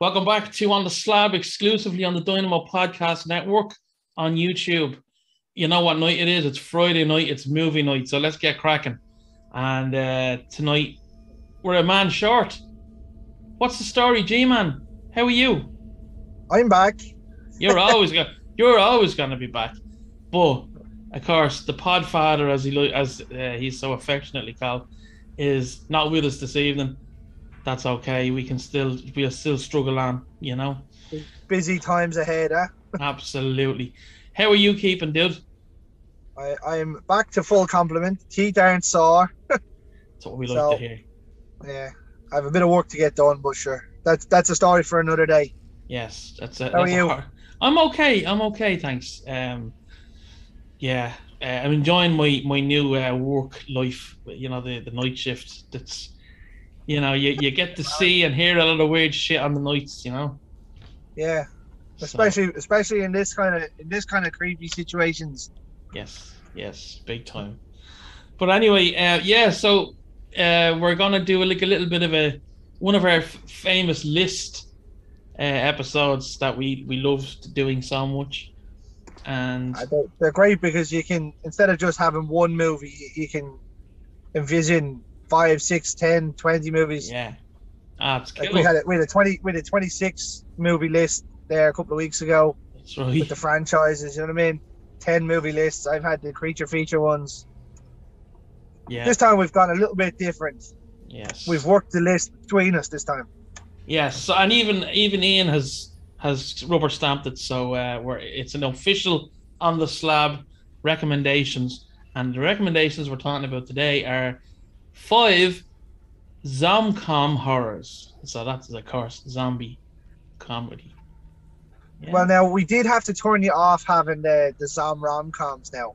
Welcome back to On the Slab exclusively on the Dynamo Podcast Network on YouTube. You know what night it is? It's Friday night, it's movie night. So let's get cracking. And uh, tonight we're a man short. What's the story, G Man? How are you? I'm back. You're always going you're always gonna be back. But of course, the Podfather, as he lo- as uh, he's so affectionately called, is not with us this evening that's okay. We can still we'll still struggle on, you know. Busy times ahead, eh? Absolutely. How are you keeping, dude? I I'm back to full complement. Teeth aren't sore. That's what we like So- to hear. Yeah, I have a bit of work to get done, but sure, that's that's a story for another day. Yes, that's it. How are that's a you? hard- I'm okay. I'm okay, thanks. Um, yeah, uh, I'm enjoying my my new uh, work life. You know, the the night shift. That's, you know, you, you get to see and hear a lot of weird shit on the nights. You know, Yeah, So, especially especially in this kind of in this kind of creepy situations. yes, yes, big time. But anyway, uh, yeah. So uh, we're gonna do like a little bit of a one of our f- famous list uh, episodes that we we loved doing so much, and They're, great because you can instead of just having one movie, you can envision five, six, ten, twenty movies. yeah, ah, it's Like we had a, we had a twenty we had a twenty six movie list there a couple of weeks ago That's right. with the franchises. You know what I mean? Ten movie lists. I've had the creature feature ones. Yeah. This time we've gone a little bit different. yes. We've worked the list between us this time. yes. And even even Ian has has rubber stamped it, so uh, we're it's an official on the slab recommendations, and the recommendations we're talking about today are five zomcom horrors. So that's of course zombie comedy. Yeah. Well, now we did have to turn you off having the the Zom rom coms now.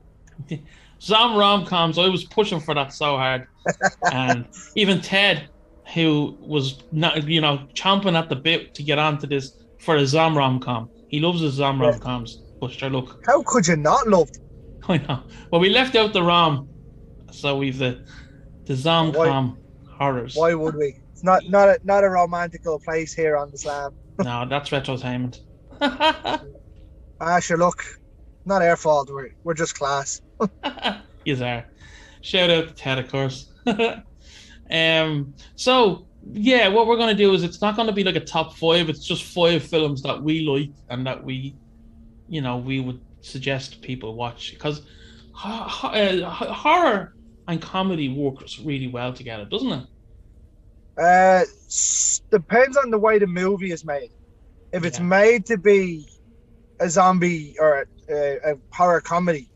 Zom rom coms. I was pushing for that so hard, and even Ted, who was not, you know, chomping at the bit to get onto this for a Zom rom com. He loves his Zom rom coms. But sure, look, How could you not love them? I know. Well, we left out the rom, so we've the the Zom com horrors. Why would we? It's not not a not a romantical place here on the slab. No, that's retrotainment. Ah, sure, look, not our fault. We're we're just class. Yes, are. Shout out to Ted, of course. um. So yeah, what we're gonna do is it's not gonna be like a top five. It's just five films that we like and that we, you know, we would suggest people watch because uh, horror and comedy works really well together, doesn't it? Uh, depends on the way the movie is made. If it's Yeah. made to be a zombie or a, a horror comedy,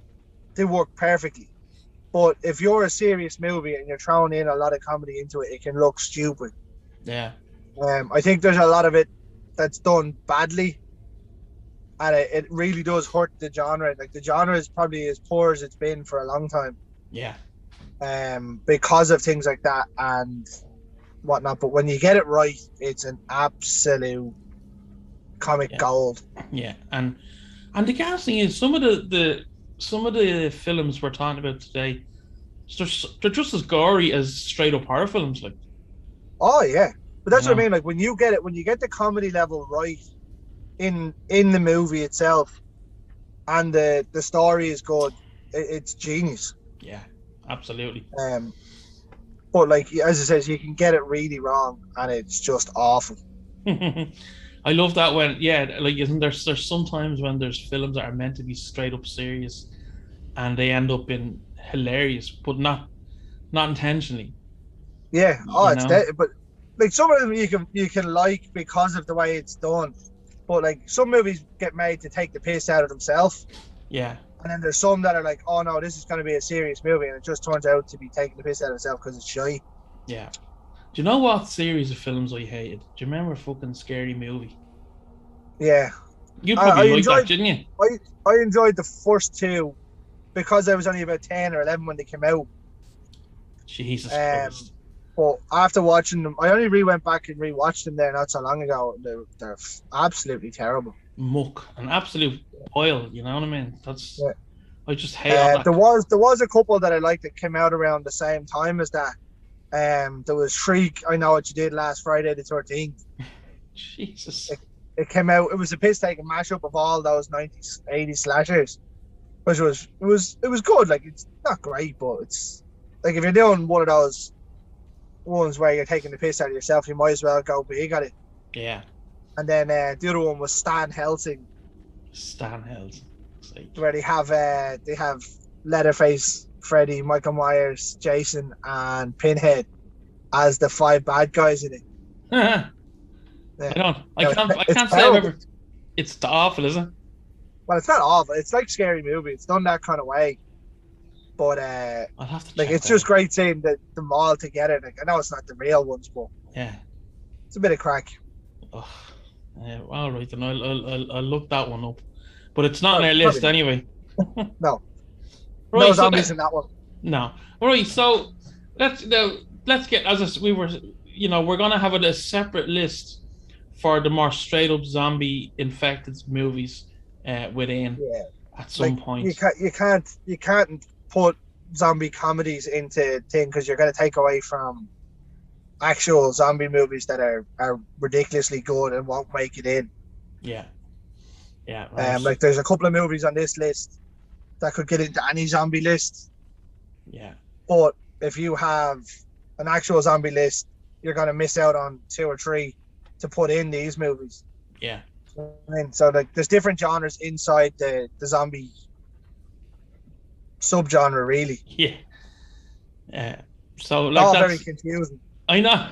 they work perfectly. But if you're a serious movie and you're throwing in a lot of comedy into it, it can look stupid. Yeah. Um, I think there's a lot of it that's done badly, and it, it really does hurt the genre. Like the genre is probably as poor as it's been for a long time, Yeah. Um, because of things like that and whatnot. But when you get it right, it's an absolute comic Yeah. gold. Yeah, and and the gas thing is some of the the some of the films we're talking about today, they're, they're just as gory as straight up horror films. Like, Oh yeah, but that's what I mean. Like when you get it, when you get the comedy level right in in the movie itself, and the the story is good, it, it's genius. yeah, absolutely. Um, but like as I says, you can get it really wrong, and it's just awful. I love that when yeah, like isn't there there's sometimes when there's films that are meant to be straight up serious, and they end up in hilarious, but not not intentionally. Yeah. Oh, You it's dead. But like some of them you can you can like because of the way it's done, but like some movies get made to take the piss out of themselves, Yeah, and then there's some that are like, oh no, this is going to be a serious movie, and it just turns out to be taking the piss out of itself because it's shy. yeah. Do you know what series of films I hated? Do you remember fucking Scary Movie? Yeah. You I- probably I liked enjoyed- that, didn't you? I I enjoyed the first two because I was only about ten or eleven when they came out. Jesus Um, Christ. But after watching them, I only re went back and rewatched them there not so long ago. They're, they're absolutely terrible. Muck, an absolute oil. You know what I mean? That's Yeah. I just hate Uh, there was there was a couple that I liked that came out around the same time as that. Um, there was Shriek. I know what you did last Friday the thirteenth. Jesus. It came out. It was a piss taking mashup of all those 90s, 80s slashers, which was it was it was good. Like it's not great, but it's like if you're doing one of those ones where you're taking the piss out of yourself, you might as well go big at it. Yeah. And then uh, the other one was Stan Helsing, Stan Helsing. Where they have uh, they have Leatherface, Freddy, Michael Myers, Jason, and Pinhead as the five bad guys in it. I don't. I No, can't. I can't say ever. It's awful, isn't it? Well, it's not awful. It's like scary movie. It's done that kind of way, but uh, I'll have to. like it's that just great seeing the, them all together. Like I know it's not the real ones, but Yeah. it's a bit of crack. Oh, yeah, all right, then I'll, I'll, I'll, look that one up. But it's not on Oh, our list probably. anyway. No. Right, no so zombies that- in that one. no. All right, so let's now, let's get as we were, you know, we're gonna have a, a separate list for the more straight up zombie infected movies uh, within Yeah, at some Like, point. you can't you can't you can't put zombie comedies into thing because you're going to take away from actual zombie movies that are are ridiculously good and won't make it in. Yeah. Yeah. Right. Um, like there's a couple of movies on this list that could get into any zombie list, yeah. but if you have an actual zombie list, you're going to miss out on two or three to put in these movies. Yeah. And so like there's different genres inside the the zombie subgenre really. Yeah. Uh, so like all that's, very confusing. I know.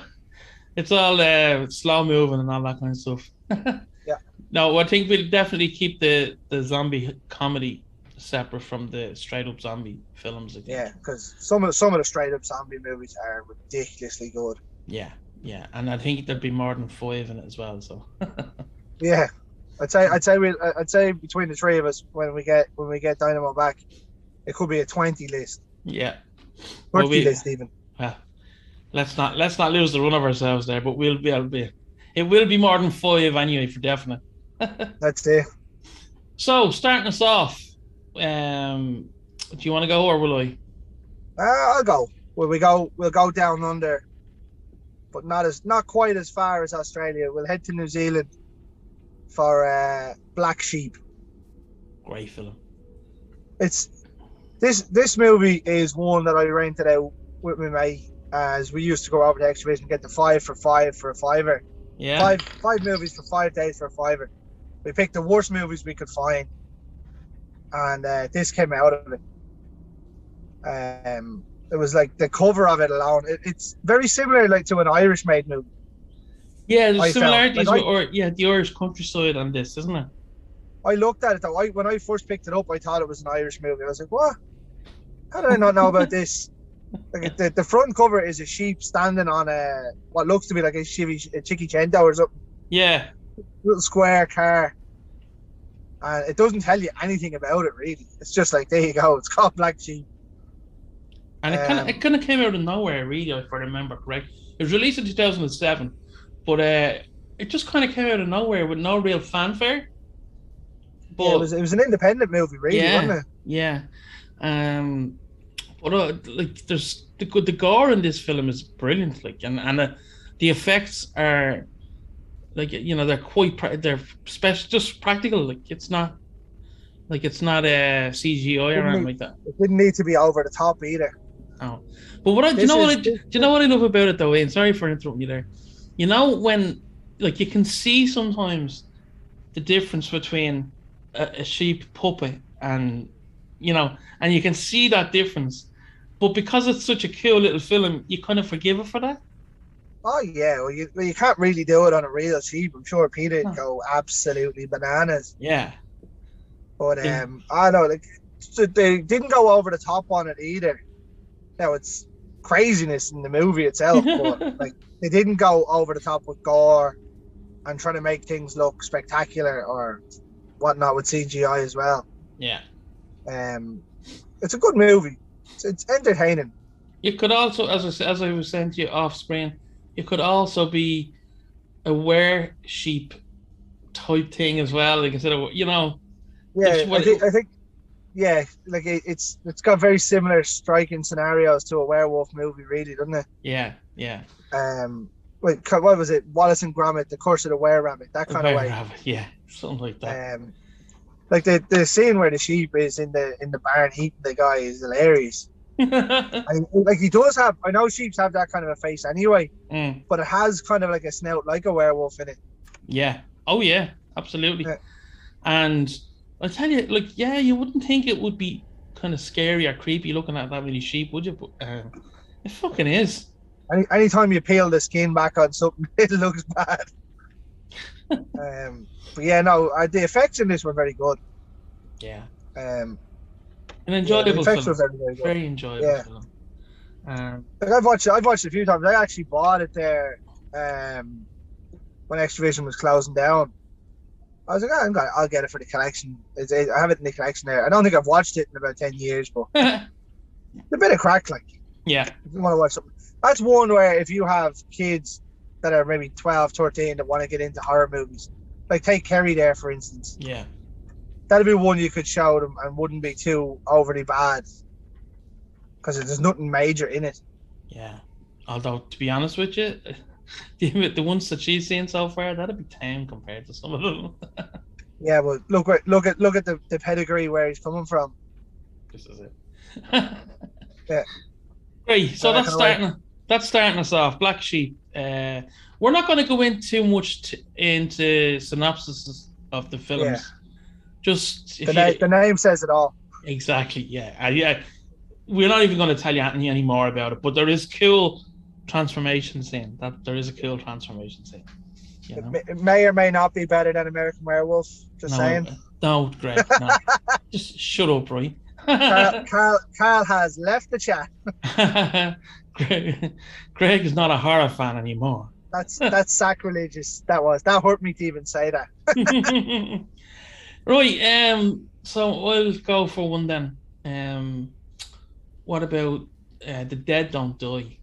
It's all uh, slow moving and all that kind of stuff. Yeah. No, I think we'll definitely keep the the zombie comedy separate from the straight up zombie films. I think. Yeah, because some of the, some of the straight up zombie movies are ridiculously good. Yeah. Yeah. And I think there'd be more than five in it as well. So. Yeah, I'd say I'd say we I'd say between the three of us when we get when we get Dynamo back, it could be a twenty list, yeah. thirty Well, we- list even. Let's not let's not lose the run of ourselves there, but we'll be able to be. It will be more than five anyway, for definite. That's it. So starting us off, um, do you want to go or will I? Uh, I'll go. Will we go? We'll go down under, but not as not quite as far as Australia. We'll head to New Zealand for uh, Black Sheep. Great film. It's this this movie is one that I rented out with my mate as we used to go over to exhibition and get the five for five for a fiver. Yeah. Five five movies for five days for a fiver. We picked the worst movies we could find, and uh, this came out of it. Um, it was like the cover of it alone. It, it's very similar, like to an Irish made movie. Yeah, I there's felt- similarities like with or yeah, the Irish countryside on this, isn't it? I looked at it though. I, when I first picked it up, I thought it was an Irish movie. I was like, "What? How did I not know about this?" Like the, the front cover is a sheep standing on a what looks to be like a chivy, a chicky cento or something, Yeah. little square car, and it doesn't tell you anything about it really. It's just like there you go. It's called Black Sheep. And it kind of Um, it kind of came out of nowhere, really, if I remember correct. It was released in 2007, but uh, it just kind of came out of nowhere with no real fanfare. But yeah, it was it was an independent movie, really, Yeah. wasn't it? Yeah. Um, but uh, like, there's the good the gore in this film is brilliant. Like, and and uh, the effects are like you know they're quite pra- they're special, just practical. Like, it's not like it's not a uh, CGI or anything like that. It didn't need to be over the top either. Oh, but what I, do you know what I, do you know what I love about it though? Ian? Sorry for interrupting you there. You know when like you can see sometimes the difference between a, a sheep puppet and you know, and you can see that difference. But because it's such a cool little film, you kind of forgive it for that. Oh yeah, well you, well, you can't really do it on a real sheep. I'm sure PETA would go absolutely bananas. Yeah, But Yeah. um, I know, like they didn't go over the top on it either. Now it's craziness in the movie itself, but like they didn't go over the top with gore and trying to make things look spectacular or whatnot with CGI as well. yeah. Um, it's a good movie. It's, it's entertaining. You could also, as I as I was saying to you off screen, it could also be a were sheep type thing as well. Like instead of you know, Yeah, I think, I think yeah, like it, it's it's got very similar striking scenarios to a werewolf movie, really, doesn't it? yeah, yeah, Um, Wait, what was it? Wallace and Gromit, The Curse of the Were Rabbit, that kind of way. rabbit, Yeah, something like that. Um, like the the scene where the sheep is in the in the barn eating the guy is hilarious. Like he does have, I know sheep have that kind of a face anyway, Mm, but it has kind of like a snout like a werewolf in it. yeah. Oh yeah, absolutely. Yeah. And I tell you, like, yeah, you wouldn't think it would be kind of scary or creepy looking at that many sheep, would you? But um, it fucking is. Any anytime you peel the skin back on something, it looks bad. um, but yeah, no, uh, the effects in this were very good. Yeah, Um, an yeah, the enjoyable effects film. were very very good. Very enjoyable Yeah. film. Um, Like I've watched, it, I've watched it a few times. I actually bought it there um, when Extravision was closing down. I was like, oh, I'm gonna, I'll get it for the collection. It's, it, I have it in the collection there. I don't think I've watched it in about ten years, but it's a bit of crack. Like, yeah, if you want to watch something, that's one where if you have kids that are maybe 12, 13 that want to get into horror movies, like take Kerry there for instance, yeah, that'd be one you could show them and wouldn't be too overly bad because there's nothing major in it. yeah. Although, to be honest with you, the, the ones that she's seen so far, that'd be tame compared to some of them. Yeah, but look at look at look at the, the pedigree where he's coming from. this is it. Yeah. Great. So that's starting. That's starting us off. Black Sheep. Uh, we're not going to go into too much t- into synopsis of the films. Yeah. Just The, you, the name says it all. exactly. Yeah. Uh, yeah. We're not even going to tell you any, any more about it, but there is cool transformation scene. That there is a cool transformation scene. You It, know? may, it may or may not be better than American Werewolf. Just no, saying. no, Greg. No. Just shut up, right? Carl, Carl, Carl has left the chat. Greg, Greg is not a horror fan anymore. That's that's sacrilegious. That was that hurt me to even say that. right. Um. So I'll go for one then. Um. What about uh, the Dead Don't Die?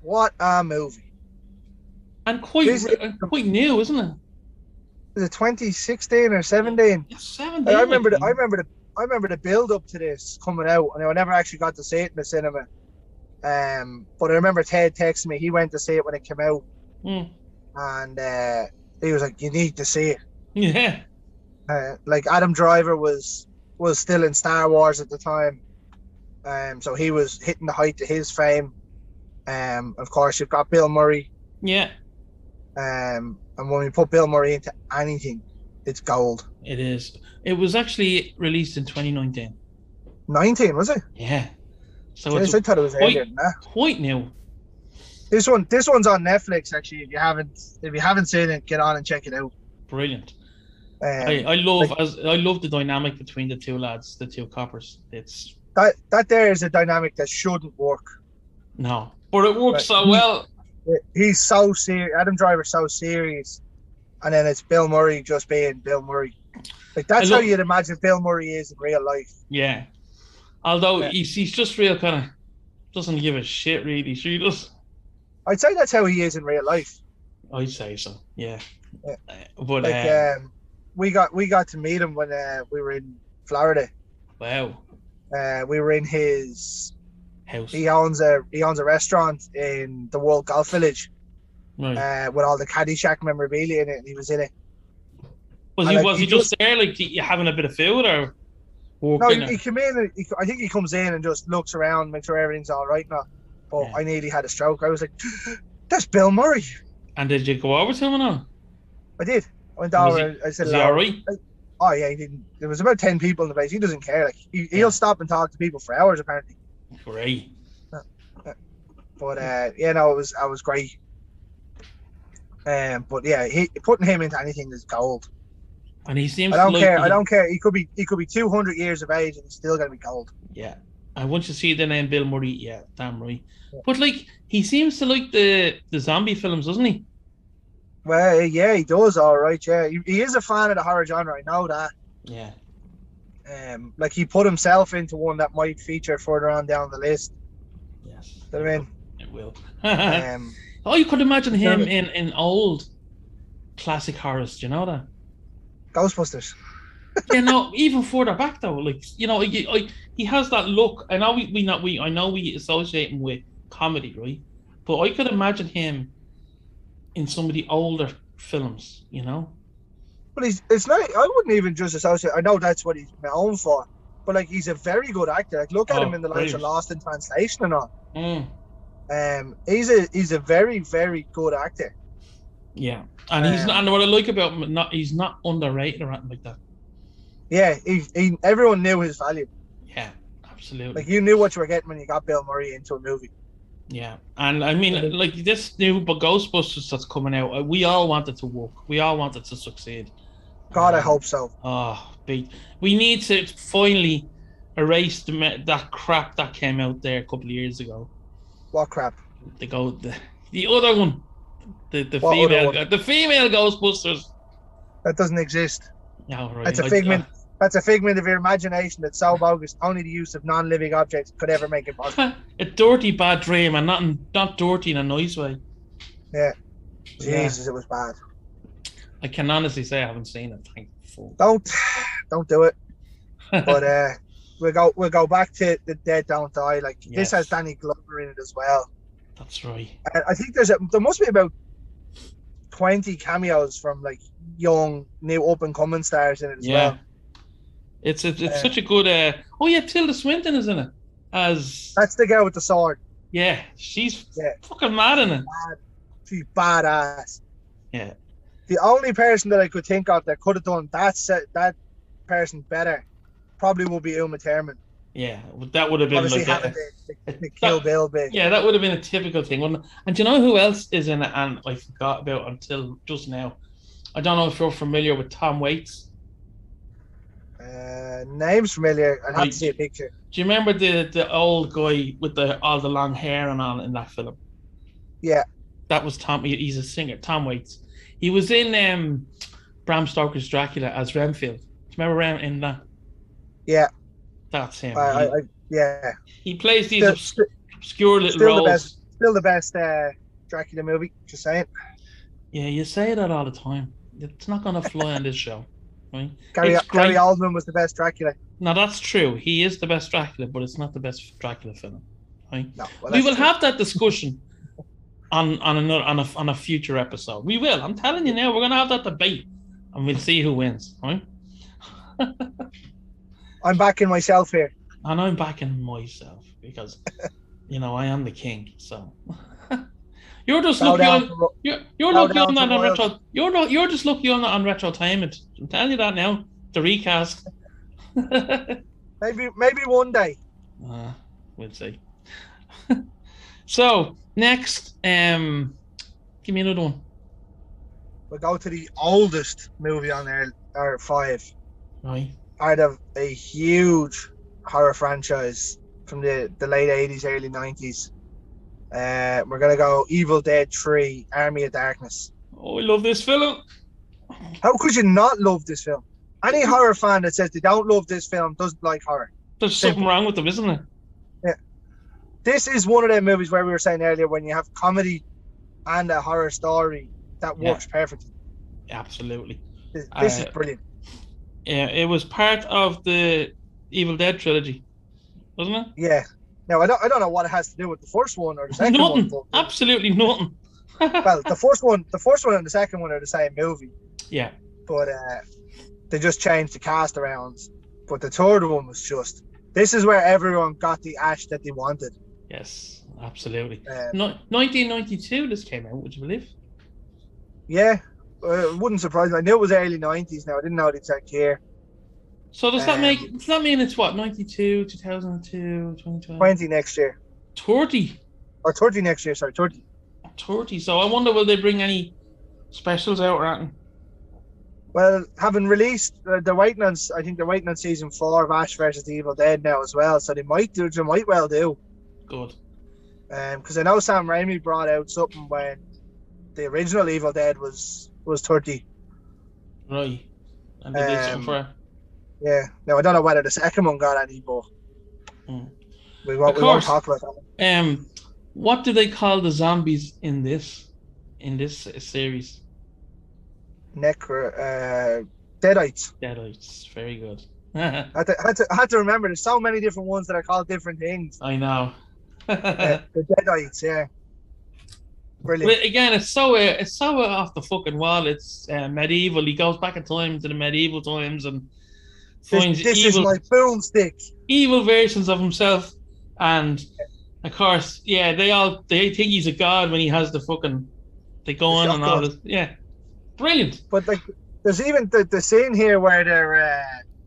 What a movie! And quite This uh, quite new, isn't it? Is it 2016 or 17? It's seven. I remember the I remember the I remember the build up to this coming out, and I never actually got to see it in the cinema. Um, but I remember Ted texting me. He went to see it when it came out, Mm. and uh, he was like, "You need to see it." Yeah. Uh, like Adam Driver was was still in Star Wars at the time, um, so he was hitting the height of his fame. Um, of course, you've got Bill Murray, Yeah. um, and when we put Bill Murray into anything, it's gold. It is. It was actually released in 2019. Nineteen was it? Yeah. So I thought it was quite- quite new. This one, this one's on Netflix. Actually, if you haven't, if you haven't seen it, get on and check it out. Brilliant. Um, I, I love as I love the dynamic between the two lads, the two coppers. It's that that there is a dynamic that shouldn't work. no, but it works Right. so well. He's so serious. Adam Driver's so serious, and then it's Bill Murray just being Bill Murray. Like that's I how you'd imagine Bill Murray is in real life. Yeah. Although Yeah. he's he's just real kind of doesn't give a shit really. Sure he does. I'd say that's how he is in real life. I'd say so. Yeah. Yeah. Uh, But Like uh, um, we got we got to meet him when uh, we were in Florida. wow, Uh, we were in his. house. He owns a he owns a restaurant in the World Golf Village Right. uh, with all the Caddyshack memorabilia in it, and he was in it. was he like- was he he just there like having a bit of food or No, he, he came in. And he, I think he comes in and just looks around, make sure everything's all right now. But Yeah. I nearly had a stroke. I was like, "That's Bill Murray." and did you go over to him or not? I did. I went over. I said, Is he hello. all right? "Oh yeah, he didn't." There was about ten people in the place. He doesn't care. Like he, he'll Yeah. stop and talk to people for hours apparently. Great. But uh, yeah, no, it was I was great. Um, but yeah, he putting him into anything is gold. And he seems. I don't to like care. the- I don't care. He could be he could be two hundred years of age and he's still gonna be gold. Yeah. And once you see the name Bill Murray, yeah, damn right. Yeah. But like he seems to like the the zombie films, doesn't he? Well, yeah, he does all right. Yeah, he, he is a fan of the horror genre. I know that. Yeah. Um, like he put himself into one that might feature further on down the list. Yes. You know what I mean? It will. Um, oh, you could imagine him in in old classic horrors. Do you know that? Ghostbusters. yeah, no, even further back though, like you know, he, I, he has that look. I know we, we not we I know we associate him with comedy, right? But I could imagine him in some of the older films. You know. But he's it's not. I wouldn't even just associate. I know that's what he's known for, but like he's a very good actor. Like look at Oh, him in the likes of. Lost in Translation and all. Mm. Um, he's a he's a very very good actor. Yeah, and he's Um, not. And what I like about him, not he's not underrated or anything like that. Yeah, he, he everyone knew his value. Yeah, absolutely. Like you knew what you were getting when you got Bill Murray into a movie. Yeah, and I mean, like this new Ghostbusters that's coming out, uh, we all wanted to work. We all wanted to succeed. God, I Um, hope so. Oh, big. We need to finally erase the that crap that came out there a couple of years ago. What crap? The go the, the other one, the the other female go- the female Ghostbusters. That doesn't exist. Yeah, right. That's a I- figment. That's a figment of your imagination. That's so bogus. Only the use of non-living objects could ever make it possible. a dirty bad dream, and not in, not dirty in a nice way. Yeah. Jesus, it was bad. I can honestly say I haven't seen it. Thank fuck. Don't, don't do it. But uh, we'll go. We'll go back to the Dead Don't Die. Like Yes. this has Danny Glover in it as well. That's right. And I think there's a, there must be about twenty cameos from like young, new up and coming stars in it as Yeah. well. It's a, it's Uh, such a good. Uh, oh yeah, Tilda Swinton is in it as That's the girl with the sword. yeah. She's Yeah. fucking mad in it. She's badass. Yeah. The only person that I could think of that could have done that set that person better probably would be Uma Thurman. Yeah, that would have been Obviously like a, the, the, the Kill Bill bit. yeah, that would have been a typical thing. And do you know who else is in it? And I forgot about until just now. I don't know if you're familiar with Tom Waits. Uh, name's familiar. I'd have to see a picture. Do you remember the the old guy with the all the long hair and all in that film? Yeah. That was Tom. He's a singer, Tom Waits. He was in um, Bram Stoker's Dracula as Renfield. Do you remember Rem in that? Yeah. That's him. I, I, he, I, yeah. he plays these Still, obs- obscure little still the best. still the best uh, Dracula movie. Just saying. Yeah, you say that all the time. It's not going to fly on this show, right? Gary, It's Gary great. Oldman was the best Dracula. Now that's true. He is the best Dracula, but it's not the best Dracula film. Right? No, well, we will true. have that discussion on on another on a on a future episode. We will. I'm telling you now, we're gonna have that debate, and we'll see who wins. Right? I'm backing myself here. And I'm backing myself because, you know, I am the king. So you're just Bow lucky on to you're, you're lucky on that on retro. You're not. You're just lucky on that on retrotainment. I'm telling you that now. The recast. Maybe, maybe one day. Uh, we'll see. so next, um, give me another one. We'll go to the oldest movie on there, our five. Right. Part of a huge horror franchise from the, the late 80s, early 90s. Uh, we're going to go Evil Dead 3 Army of Darkness. Oh, I love this film. How could you not love this film? Any horror fan that says they don't love this film doesn't like horror. There's something wrong with them, isn't there? Yeah. This is one of them movies where we were saying earlier when you have comedy and a horror story that Yeah. works perfectly. Absolutely. This, this is Uh, brilliant. Yeah, it was part of the Evil Dead trilogy, wasn't it? Yeah. Now I don't I don't know what it has to do with the first one or the second one. nothing. But, Absolutely nothing. well, the first one, the first one and the second one are the same movie, yeah. but uh, they just changed the cast around. But the third one was just. This is where everyone got the ash that they wanted. Yes. Absolutely. Uh, No, 1992. This came out. Would you believe? yeah, uh, it wouldn't surprise me. I knew it was early '90s. Now I didn't know the exact year. So does that Um, make? Does that mean it's what? 92, 2002, 2012, Twenty next year 30. or thirty next year. Sorry, thirty. 30. So I wonder will they bring any specials out or anything? Well, having released, uh, they're waiting on. I think they're waiting on season four of Ash versus the Evil Dead now as well. So they might do. They might well do. Good. because I know Sam Raimi brought out something when the original Evil Dead was was thirty. Right. And they did something for. Yeah. Now I don't know whether the second one got any, but Mm. we won't, Of we won't talk about that. Um, what do they call the zombies in this in this uh, series? Necro, uh, Deadites. Deadites. Very good. I I had, to, had to had to remember. There's so many different ones that are called different things. I know. Uh, the Deadites, yeah. Brilliant. But again, it's so uh, it's so uh, off the fucking wall. It's uh, medieval. He goes back in time to the medieval times and finds this is evil my boomstick. evil versions of himself, and of course, yeah, they all they think he's a god when he has the fucking they go on and all this. Yeah, brilliant. But like, there's even the, the scene here where they're uh,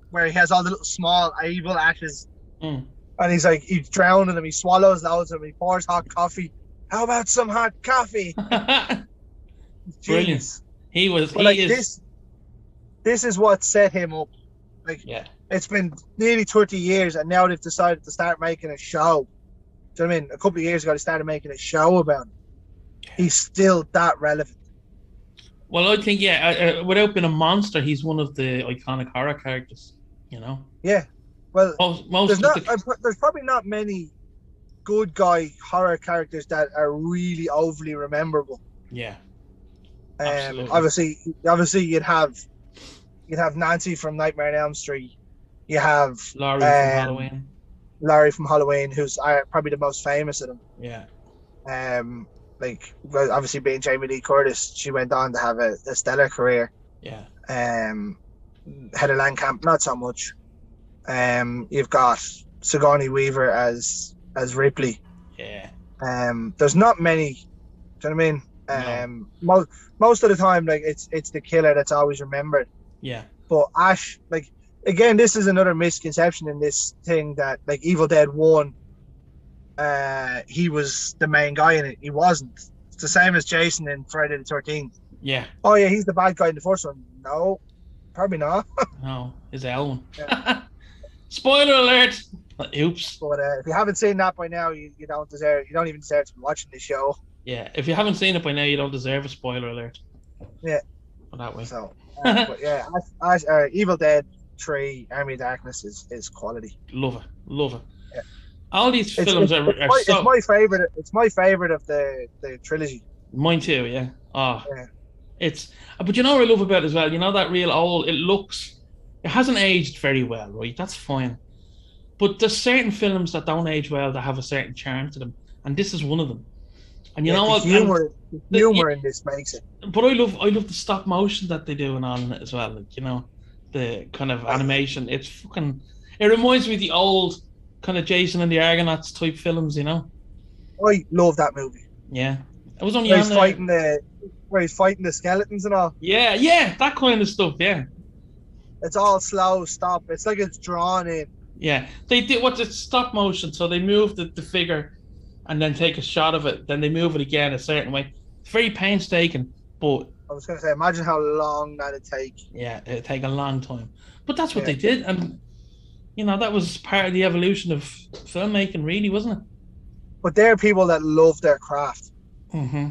where he has all the little small evil ashes, Mm. and he's like he's drowning them. He swallows loads of them. He pours hot coffee. How about some hot coffee? Brilliant. He was. He like is. this, this is what set him up. Like Yeah, it's been nearly 30 years, and now they've decided to start making a show. Do you know what I mean? A couple of years ago, they started making a show about him. He's still that relevant. Well, I think yeah. Uh, uh, without being a monster, he's one of the iconic horror characters. You know, Yeah. Well, most most there's not. the, there's probably not many good guy horror characters that are really overly rememberable. yeah, Um, Absolutely. obviously, obviously, you'd have you'd have Nancy from Nightmare on Elm Street. You have Laurie Um, from Halloween. Larry from Halloween, who's uh, probably the most famous of them. Yeah, Um, like obviously being Jamie Lee Curtis, she went on to have a, a stellar career. yeah, Um, Heather Langenkamp, not so much. Um, you've got Sigourney Weaver as as Ripley. yeah, Um, there's not many. Do you know what I mean? No. Um, most most of the time, like it's it's the killer that's always remembered. yeah, But Ash, like again, this is another misconception in this thing that like Evil Dead One, uh, he was the main guy in it. He wasn't. It's the same as Jason in Friday the Thirteenth. yeah. Oh yeah, he's the bad guy in the first one. No, probably not. No, is Ellen. Spoiler alert! Oops. But uh, if you haven't seen that by now, you, you don't deserve. You don't even deserve to be watching the show. Yeah, if you haven't seen it by now, you don't deserve a spoiler alert. Yeah. Put that way. So, uh, but yeah, Ash, Ash, uh, Evil Dead Three: Army of Darkness is is quality. Love it. Love it. Yeah. All these It's, films it's, are, it's are my, so. it's my favorite. It's my favorite of the the trilogy. Mine too, yeah. Oh, Yeah. it's. uh, But you know what I love about it as well? You know that real old. It looks. It hasn't aged very well, right? That's fine. But there's certain films that don't age well that have a certain charm to them, and this is one of them. And you Yeah, know what? Humor, the the- humor in this makes it. but I love I love the stop motion that they do and all in it as well. Like you know, the kind of animation. It's fucking. It reminds me of the old kind of Jason and the Argonauts type films. You know. I love that movie. Yeah. It was only Where on he's fighting the, where he's fighting the skeletons and all. Yeah, yeah, that kind of stuff. Yeah, It's all slow, stop. It's like it's drawn in. Yeah. They did what's it stop motion, so they move the, the figure, and then take a shot of it. Then they move it again a certain way. It's very painstaking, but I was gonna say, imagine how long that'd take. yeah, it'd take a long time. But that's what Yeah. they did, and you know that was part of the evolution of filmmaking, really, wasn't it? But they're people that love their craft. Mm-hmm.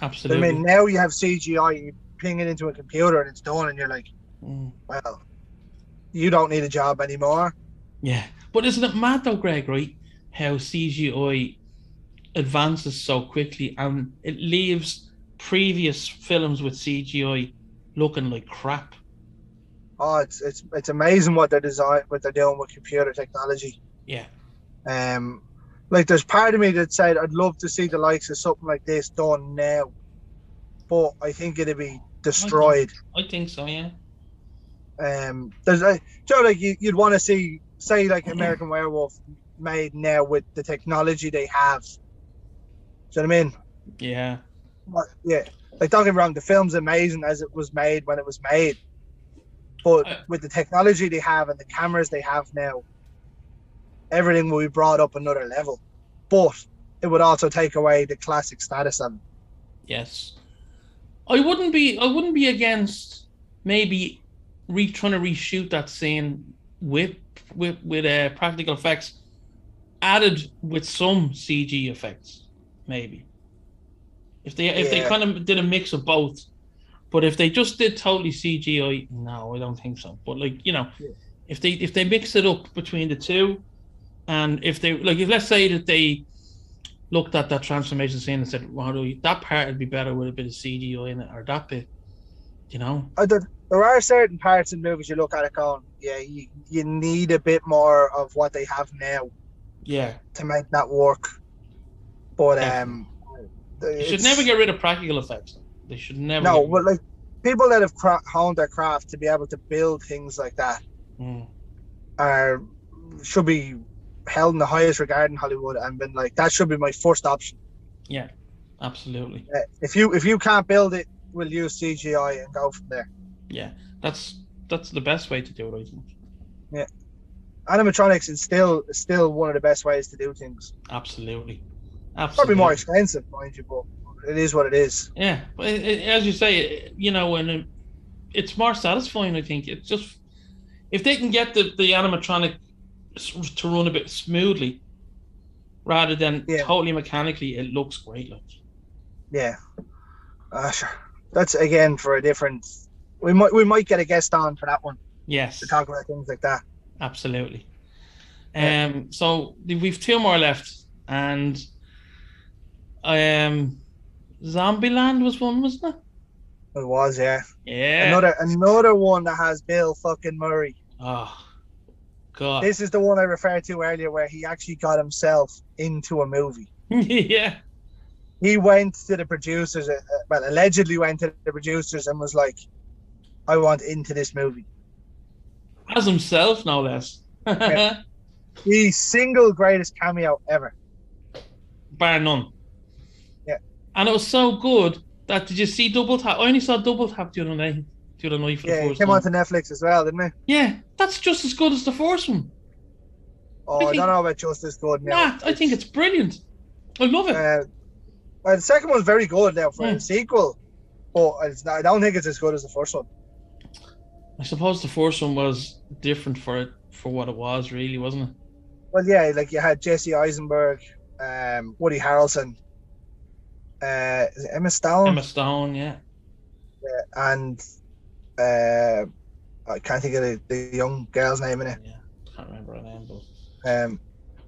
Absolutely. I mean, now you have CGI, you ping it into a computer and it's done, and you're like, Mm. well, you don't need a job anymore. Yeah, but isn't it mad though, Greg? Right, how CGI advances so quickly and it leaves previous films with CGI looking like crap. Oh, it's it's it's amazing what they're design, what they're doing with computer technology. Yeah, Um, like there's part of me that said I'd love to see the likes of something like this done now, but I think it'd be destroyed. I think so. Yeah, Um, there's a Joe like you, you'd want to see say like American Werewolf made now with the technology they have. Do you know what I mean? yeah, But, yeah, like don't get me wrong, the film's amazing as it was made when it was made, but Uh, with the technology they have and the cameras they have now, everything will be brought up another level. But it would also take away the classic status of it. yes. I wouldn't be. I wouldn't be against maybe re trying to reshoot that scene with with with uh, practical effects added with some CG effects, maybe. If they if they kind of did a mix of both, but if they just did totally CGI, no, I don't think so. But like you know, Yeah. if they if they mix it up between the two, and if they like if let's say that they looked at that transformation scene and said, "Wow, that part would be better with a bit of CGI in it, or that bit," you know. Uh, there, there are certain parts in movies you look at it going, yeah, you, you need a bit more of what they have now Yeah, to make that work. But Yeah. um, They should never get rid of practical effects. They should never. No, but like people that have cra- honed their craft to be able to build things like that Mm. are should be held in the highest regard in Hollywood, and been like that should be my first option. Yeah, absolutely. Uh, if you if you can't build it, we'll use CGI and go from there. Yeah, that's that's the best way to do it. I think. Yeah, animatronics is still still one of the best ways to do things. Absolutely. Absolutely. Probably more expensive, mind you, but it is what it is. Yeah, but it, it- as you say, you know, and it, it's more satisfying. I think it's just if they can get the the animatronic to run a bit smoothly, rather than Yeah. totally mechanically, it looks great. Like Yeah. Uh, sure. That's again for a different. We might we might get a guest on for that one yes, to talk about things like that. absolutely. Um, so we've two more left, and um, Zombieland was one, wasn't it? It was, yeah. Yeah. Another another one that has Bill fucking Murray. Oh, God. This is the one I referred to earlier, where he actually got himself into a movie. yeah. He went to the producers, uh, uh, well, allegedly went to the producers and was like, "I want into this movie." As himself, no less. Yeah. The single greatest cameo ever. Bar none. Yeah. And it was so good that did you see Double Tap? I only saw Double Tap the other night. The other night for Yeah, the he first came time. onto Netflix as well, didn't he? Yeah, that's just as good as the first one. Oh, I I, don't know about just as good now. Nah, I think it's brilliant. I love it. Uh, well, the second one's very good now for Yeah. a sequel, but it's not, I don't think it's as good as the first one. I suppose the first one was different for it for what it was, really, wasn't it? Well, yeah, like you had Jesse Eisenberg, um, Woody Harrelson, uh, is it Emma Stone, Emma Stone, yeah. and uh, I can't think of the, the young girl's name in it. Yeah. Can't remember her name, but Um,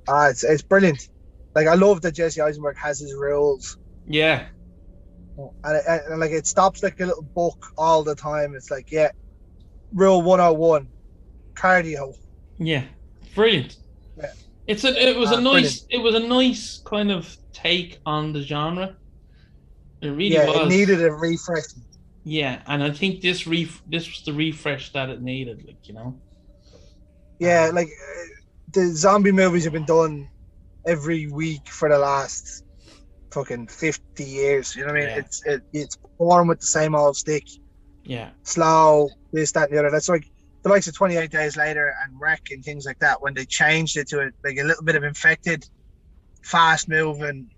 ah, it's it's brilliant. Like I love that Jesse Eisenberg has his rules, yeah, and, it, and like it stops like a little book all the time. It's like, yeah, rule one hundred one, cardio. yeah, brilliant. Yeah. It's a it was Ah, a nice it was a nice kind of take on the genre. It really yeah, was. it needed a refresh. Yeah, and I think this ref this was the refresh that it needed, like you know. Yeah, like uh, the zombie movies have been done every week for the last fucking fifty years. You know what I mean? Yeah. It's it, it's born with the same old stick, Yeah, slow, this, that, and the other. That's like the likes of Twenty Eight Days Later and REC and things like that. When they changed it to a, like a little bit of infected, fast moving,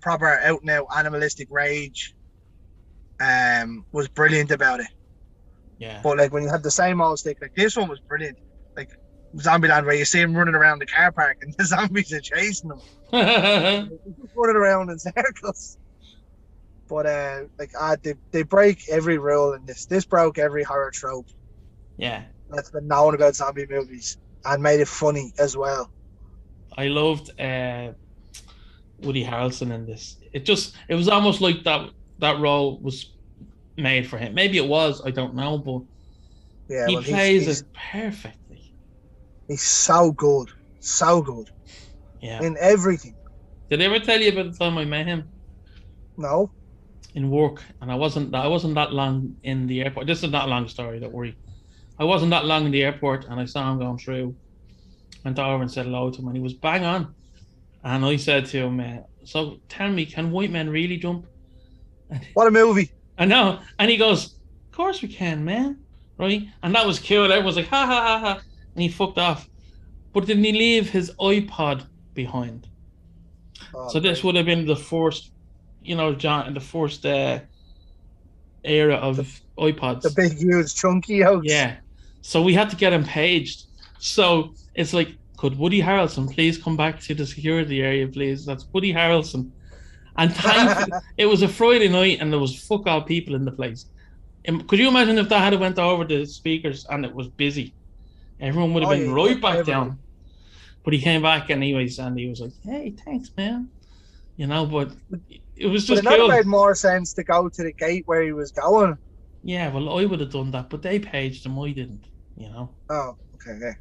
proper out and out animalistic rage, um, was brilliant about it. yeah, But like when you had the same old stick, like this one was brilliant. Like Zombieland, where you see him running around the car park and the zombies are chasing him, running around in circles. But uh, like ah, they they break every rule in this. This broke every horror trope yeah. that's been known about zombie movies and made it funny as well. I loved uh, Woody Harrelson in this. It just it was almost like that that role was made for him. Maybe it was, I don't know, but Yeah, he well, he's, plays he's, it perfectly. he's so good, so good Yeah. in everything. Did I ever tell you about the time I met him No, in work? And I wasn't I wasn't that long in the airport. This is not a long story, don't worry. I wasn't that long in the airport and I saw him going through. Went over and said hello to him and he was bang on. And I said to him, uh, so tell me, can white men really jump? what a movie! I know. And he goes, Of course we can, man. Right? And that was cute. was like, ha ha ha ha. And he fucked off. But didn't he leave his iPod behind? Oh, so this great. would have been the first, you know, John, in the first uh, era of iPods. the big, huge, chunky house. yeah. So we had to get him paged. So it's like, could Woody Harrelson please come back to the security area, please? That's Woody Harrelson. And thankfully, it was a Friday night and there was fuck all people in the place. Um, Could you imagine if that had went over the speakers and it was busy? Everyone would have Oh, been yeah, right back everyone. down. But he came back anyways and he was like, Hey, thanks, man. You know, but it was But just it might cool. have made more sense to go to the gate where he was going. Yeah, well, I would have done that, but they paged him. I didn't. You know, Oh, okay, it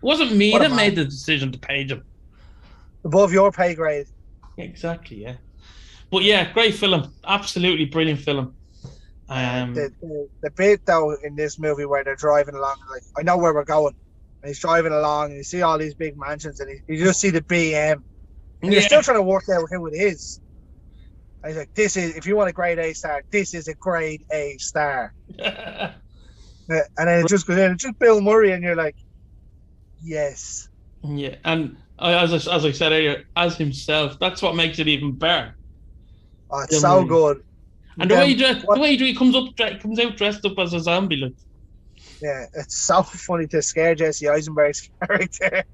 wasn't me What that made the decision to page him. Above your pay grade. Exactly, yeah. But yeah, great film. Absolutely brilliant film. Um, the, the, the bit though in this movie where they're driving along, like I know where we're going, and he's driving along, and you see all these big mansions, and he, you just see the BM, and you're still trying to work out who it is. And he's like, "This is if you want a grade A star, this is a grade A star." Uh, And then it just goes in, it's just Bill Murray, and you're like, "Yes, Yeah, and as I, as I said earlier, as himself, that's what makes it even better. oh, it's Bill so Murray. good." And the way he dress, what- the way he comes up, comes out dressed up as a zombie, like Yeah, it's so funny to scare Jesse Eisenberg's character,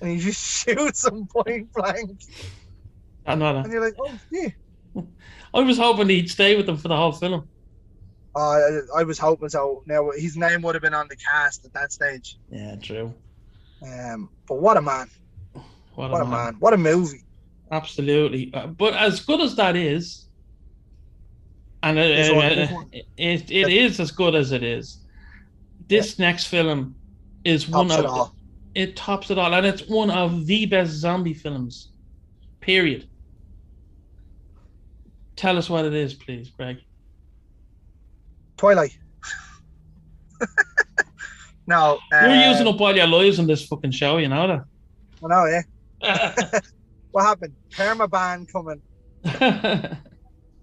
and he just shoots him point blank, I know and you're like, "Oh yeah." I was hoping he'd stay with them for the whole film. Uh, I was hoping so. Now his name would have been on the cast at that stage. Yeah, true. Um, but what a man! What, What a man. man! What a movie! Absolutely. Uh, but as good as that is, and it, This uh, one- this one. it, it, it is as good as it is, this next film is one of it it tops it all, and it's one of the best zombie films. Period. Tell us what it is, please, Greg. Twilight. no, uh, You're using up all your lives on this fucking show, you know that? I know, yeah. What happened? Perma ban coming.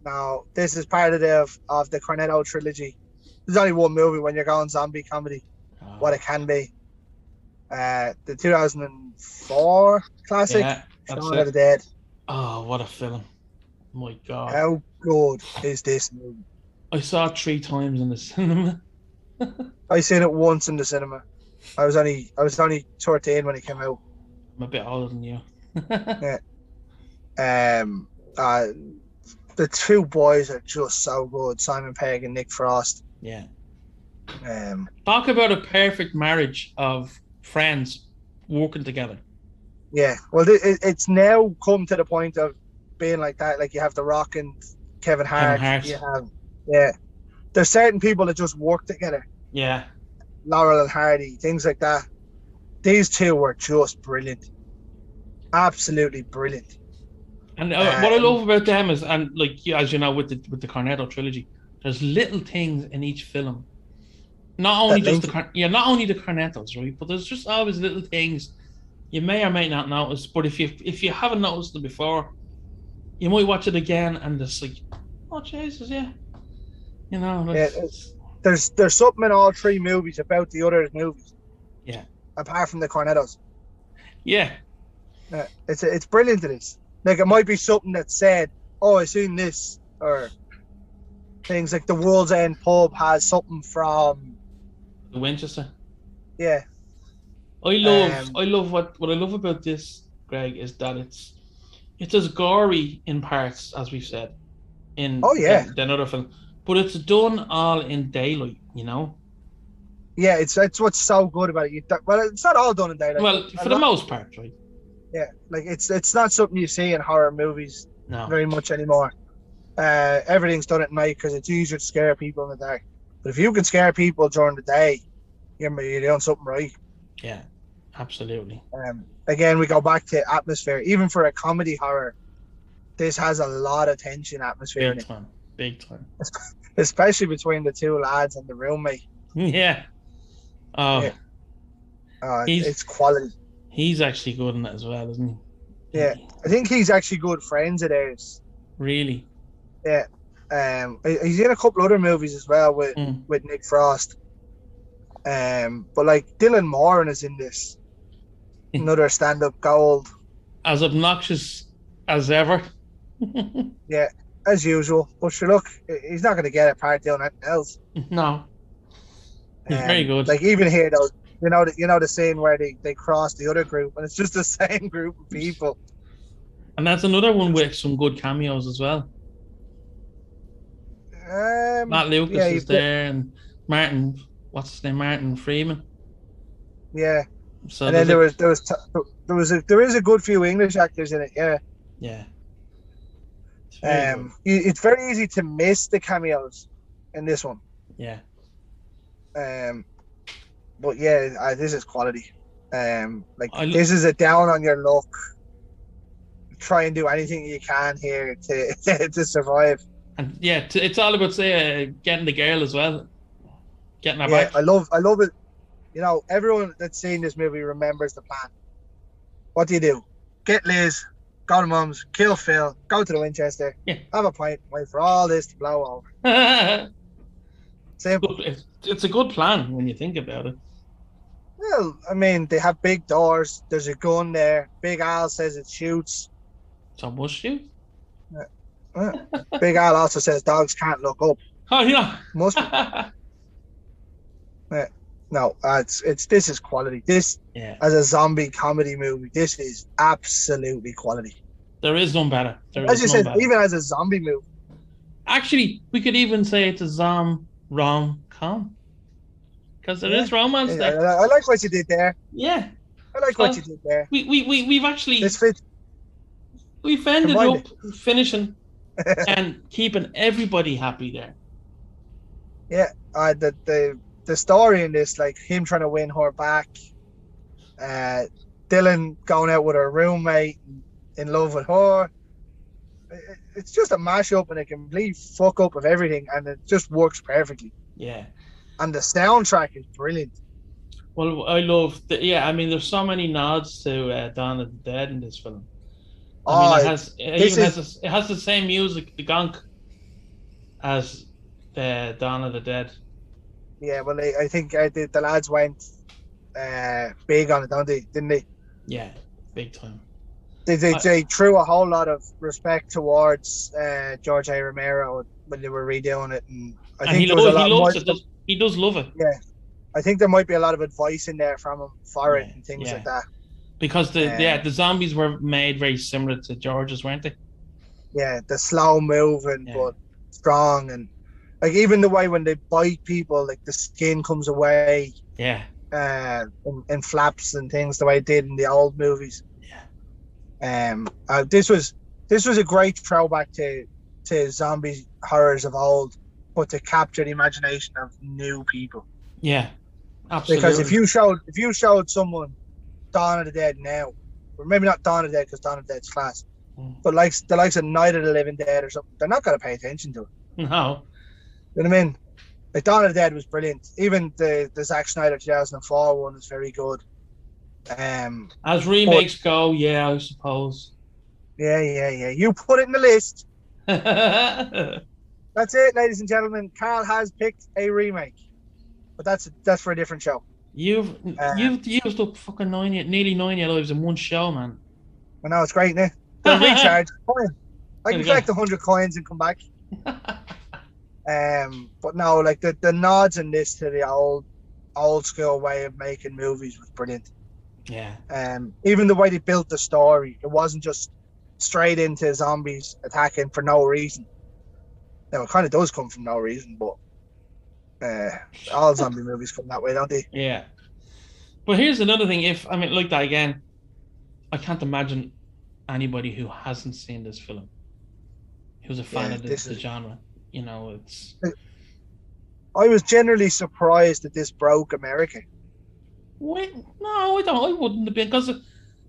No, this is part of the of the Cornetto trilogy. There's only one movie when you're going zombie comedy. What it can be. Uh, the 2004 classic. yeah, Shaun of the. Dead. Oh, what a film! My God, How good is this movie? I saw it three times in the cinema. I seen it once in the cinema. I was only I was only 13 when it came out. I'm a bit older than you. yeah. Um, uh, the two boys are just so good, Simon Pegg and Nick Frost. yeah. Um, Talk about a perfect marriage of friends working together. yeah, well, it- it's now come to the point of being like that. Like you have The Rock and Kevin Hart. Hart. You have, yeah. There's certain people that just work together. Yeah. Laurel and Hardy, things like that. These two were just brilliant, absolutely brilliant. And uh, what I Um, love about them is, and like as you know, with the with the Cornetto trilogy, there's little things in each film. Not only just the Car- yeah, not only the Cornettos, right? But there's just always little things you may or may not notice. But if you if you haven't noticed them before, you might watch it again and just like, oh Jesus, yeah, you know. Yeah, There's there's something in all three movies about the other movies. Yeah. Apart from the Cornettos. yeah, Yeah, it's it's brilliant. It is like it might be something that said, "Oh, I seen this," or things like the World's End pub has something from. the Winchester. Yeah, I love Um, I love what what I love about this, Greg, is that it's it's as gory in parts as we've said in Oh, yeah. than, other film, but it's done all in daylight. You know, yeah. It's it's what's so good about it. You, well, it's not all done in daylight. well for the most part, right? yeah, like it's it's not something you see in horror movies No, very much anymore. Uh, everything's done at night because it's easier to scare people in the dark. But if you can scare people during the day, you're, you're doing something right. yeah, absolutely. Um, again, we go back to atmosphere. Even for a comedy horror, this has a lot of tension atmosphere Big time, big time. especially between the two lads and the roommate. Yeah. Oh, Yeah. Uh, He's- it's quality. he's actually good in that as well, isn't he? Yeah. I think he's actually good friends of theirs. Really. Yeah. Um, he's in a couple other movies as well with, Mm. with Nick Frost. Um, but like Dylan Moran is in this. Another stand-up gold As obnoxious as ever. Yeah, as usual. But sure, look, he's not going to get a part doing anything else. no. He's very good. Like even here, though, you know, the, you know the scene where they they cross the other group, and it's just the same group of people. And that's another one with some good cameos as well. Um, Matt Lucas yeah, is there and Martin, what's his name? Martin Freeman. yeah, So and then there was there was t- there was a, there is a good few English actors in it. Yeah, yeah. It's very um, you- it's very easy to miss the cameos in this one. yeah. Um, but yeah, uh, this is quality. Um, like I this is a down on your luck try and do anything you can here to to survive. And yeah, t- it's all about say uh, getting the girl as well, getting her Yeah, back. I love I love it. You know, everyone that's seen this movie remembers the plan. What do you do? Get Liz, go to Mum's, kill Phil, go to the Winchester, Yeah. have a pint, wait for all this to blow over. Simple. It's, it's a good plan when you think about it. Well, I mean, they have big doors. There's a gun there. Big Al says it shoots. So must you? Uh, uh, big Al also says dogs can't look up. Oh yeah. Must uh, no. Uh, it's it's this is quality. This yeah. as a zombie comedy movie, this is absolutely quality. There is none better. There As is you said, better. even as a zombie movie. Actually, we could even say it's a zom rom com because there Yeah. is romance I, there. I like what you did there. Yeah, I like what you did there. we we we we've actually This fits. we've ended up finishing and keeping everybody happy there. Yeah, uh, the the the story in this, like him trying to win her back, uh, Dylan going out with her roommate, in love with her. It's just a mashup and a complete fuck up of everything, and it just works perfectly. Yeah. And the soundtrack is brilliant. Well, I love the yeah. I mean, there's so many nods to uh, Dawn of the Dead in this film. I Oh, mean, it has it even has this, it has the same music, the gunk, as the Dawn of the Dead. Yeah. Well, I, I think uh, the, the lads went uh, big on it, don't they? Didn't they? Yeah, big time. They, they, I- they threw a whole lot of respect towards uh, George A. Romero when they were redoing it, and I and think he, there was lo- a lot he more. loves it. Does, he does love it Yeah, I think there might be a lot of advice in there from him for it and things yeah. like that. because the Um, yeah the zombies were made very similar to George's, weren't they? Yeah, the slow moving Yeah. but strong, and like even the way when they bite people, like the skin comes away Yeah, uh, in, in flaps and things, the way it did in the old movies. yeah, Um, uh, this was this was a great throwback to to zombie horrors of old, but to capture the imagination of new people. yeah. Absolutely. Because if you showed if you showed someone Dawn of the Dead now, or maybe not Dawn of the Dead because Dawn of the Dead's class, Mm. but like the likes of Night of the Living Dead or something, they're not gonna pay attention to it. no, You know what I mean? Like Dawn of the Dead was brilliant. Even the the Zack Snyder 2004 one is very good. Um, as remakes go, yeah, I suppose. yeah, yeah, yeah. You put it in the list. That's it, ladies and gentlemen. Carl has picked a remake, but that's that's for a different show. you've Uh, you've used up fucking nine, nearly nine year lives in one show, man. I know it's great, now. Recharge. I can collect hundred coins and come back. Um, but no, like the, the nods in this to the old old school way of making movies was brilliant. yeah, Um, even the way they built the story, it wasn't just straight into zombies attacking for no reason. Now it kind of does come from no reason, but uh, all zombie movies come that way, don't they? yeah. But here's another thing. If I mean, like that again, I can't imagine anybody who hasn't seen this film, who's a fan Yeah, of the, this the is- genre. You know, it's I was generally surprised that this broke America. wait, no, I don't. I wouldn't have been because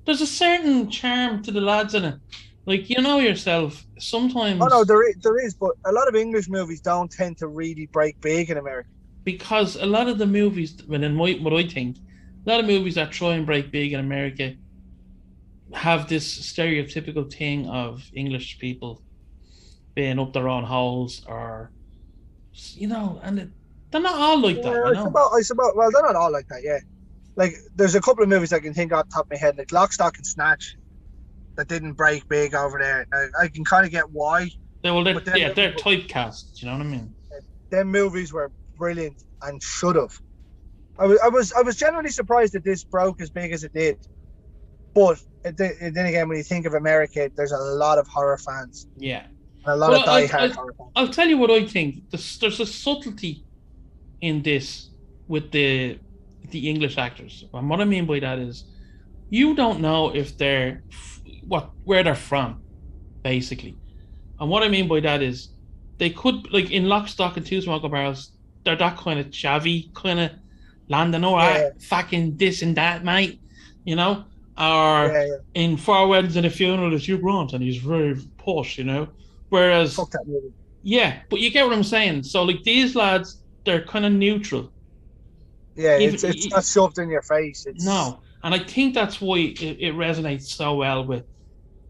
there's a certain charm to the lads in it. Like you know yourself, sometimes. Oh no, there is, there is, but a lot of English movies don't tend to really break big in America. because a lot of the movies, well, in my, what I think, a lot of movies that try and break big in America have this stereotypical thing of English people being up their own holes or, you know, and it, they're not all like that, Yeah, you I know. suppose, I suppose. Well, they're not all like that. Yeah, like there's a couple of movies I can think off the top of my head, like Lock, Stock, and Snatch, that didn't break big over there. I, I can kind of get why. They, well, they're, yeah, they're they- typecast, you know what I mean? Their movies were brilliant and should have. I was, I was, I was generally surprised that this broke as big as it did. But it, and then again, when you think of America, there's a lot of horror fans Yeah. A lot Well, of die-hard I- horror fans. I'll tell you what I think. There's, there's a subtlety in this with the the English actors. And what I mean by that is, you don't know if they're what where they're from, basically. And what I mean by that is, they could like in Lock, Stock, and Two Smoking Barrels. They're that kind of chavvy kind of landing. All right, Yeah. fucking this and that, mate. You know. or Yeah, yeah. in Four Weddings and a Funeral, it's Hugh Grant, and he's very posh, you know. Whereas, Fuck that movie. yeah, but you get what I'm saying. So like these lads, they're kind of neutral. Yeah, Even- it's it's not shoved in your face. It's No, and I think that's why it, it resonates so well with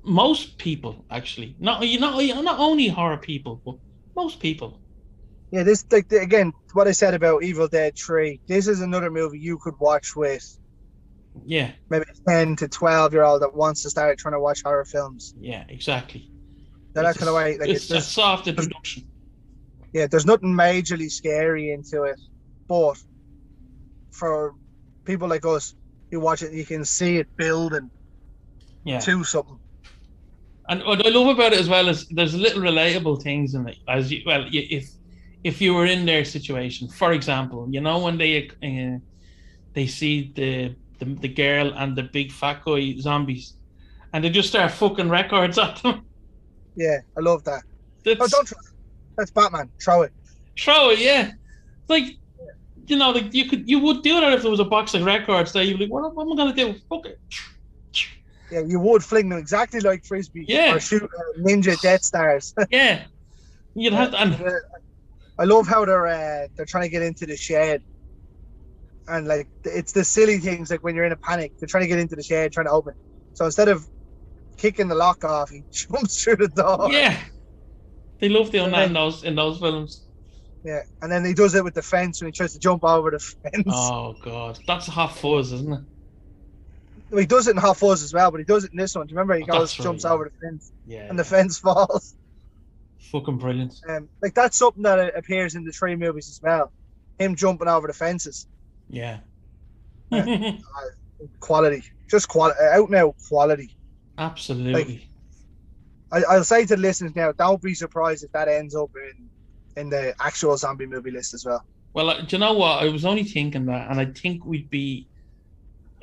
most people. Actually, not you know not only horror people, but most people. Yeah, this like again, what I said about Evil Dead Three. This is another movie you could watch with Yeah, maybe a ten to twelve year old that wants to start trying to watch horror films. yeah, exactly. They're It's kind of a- way like it's it's a just soft introduction. yeah. There's nothing majorly scary into it, but for people like us, you watch it, you can see it building Yeah. to something. And what I love about it as well is there's little relatable things in it. As you, well, you, if if you were in their situation, for example, you know when they uh, they see the, the the girl and the big fat guy zombies, and they just start fucking records at them. Yeah, I love that. That's, Oh, don't throw it. That's Batman. Throw it. throw it, yeah. Like you know, like you could you would do that if there was a box of records there. You'd be like, what, what am I gonna do? Fuck it. Yeah, you would fling them exactly like frisbee. Yeah. Or shoot uh, ninja Death Stars. Yeah. You'd have to, and I love how they're uh, they're trying to get into the shed, and like it's the silly things like when you're in a panic, they're trying to get into the shed, trying to open. So instead of kicking the lock off, he jumps through the door. yeah. They love doing that in those in those films. Yeah, and then he does it with the fence when he tries to jump over the fence. Oh god, that's Hot Fuzz, isn't it? Well, he does it in Hot Fuzz as well, but he does it in this one. Do you remember? He Oh, goes, right, jumps yeah. over the fence, Yeah. and the fence falls. fucking brilliant. Um, like that's something that uh, appears in the three movies as well. Him jumping over the fences, Yeah. quality, just quality, out now quality. Absolutely. I, I'll say to the listeners now, don't be surprised if that ends up in in the actual zombie movie list as well. well, uh, do you know what? I was only thinking that, and I think we'd be,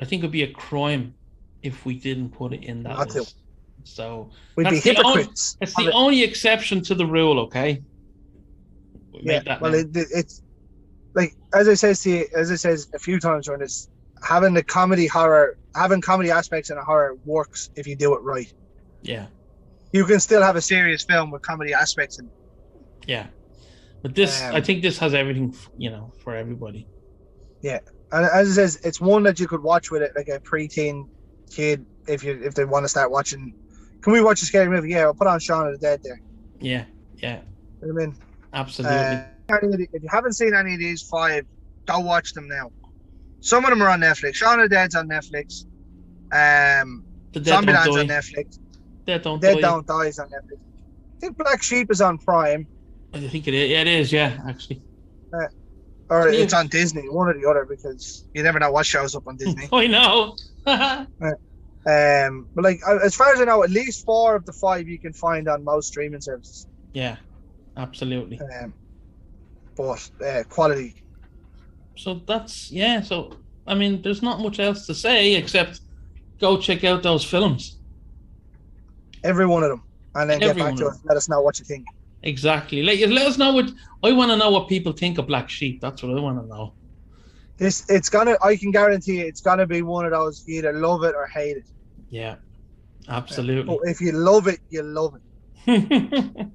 I think it'd be a crime if we didn't put it in that Not to. list. So We'd That's be the only- hypocrites. it's the it. only exception to the rule, okay? We yeah, well, it, it- it's like as I says to you, as I says a few times during this, having the comedy horror, having comedy aspects in a horror works if you do it right. yeah, You can still have a serious film with comedy aspects in. it. yeah. But this, Um, I think this has everything, you know, for everybody. Yeah. And as it says, it's one that you could watch with it like a preteen kid if you if they want to start watching. Can we watch a scary movie? Yeah, I'll put on Shaun of the Dead there. Yeah, yeah, You know I mean, absolutely. Uh, any of the- if you haven't seen any of these five, go watch them now. Some of them are on Netflix. Shaun of the Dead's on Netflix. Um, the dead Zombieland's on. Netflix. Dead don't Dead die. Don't Die is on Netflix. I think Black Sheep is on Prime, I think it is. Yeah, it is. Yeah, actually. or it's on Disney, one or the other, because you never know what shows up on Disney. I know. um, but like uh, as far as I know, at least four of the five you can find on most streaming services. yeah, absolutely. Um, but uh, quality, So that's yeah. So I mean, there's not much else to say except go check out those films. every one of them, and then get back to us. Let us know what you think. Exactly. Let, let us know what I want to know. What people think of Black Sheep. That's what I want to know. This it's gonna. I can guarantee you, it's gonna be one of those you either love it or hate it. Yeah, absolutely. But if you love it, you love it.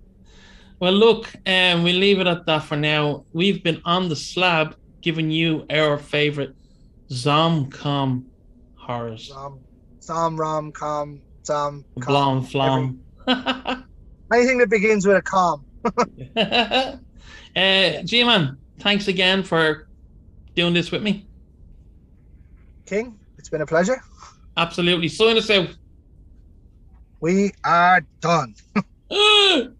well, look, um, we'll leave it at that for now. We've been on the slab giving you our favorite Zomcom horrors. Zom, Zom, rom, com, Zom, Blom Flom. every- anything that begins with a com. uh, G-Man, thanks again for doing this with me. King, it's been a pleasure. Absolutely. Sign us out. We are done.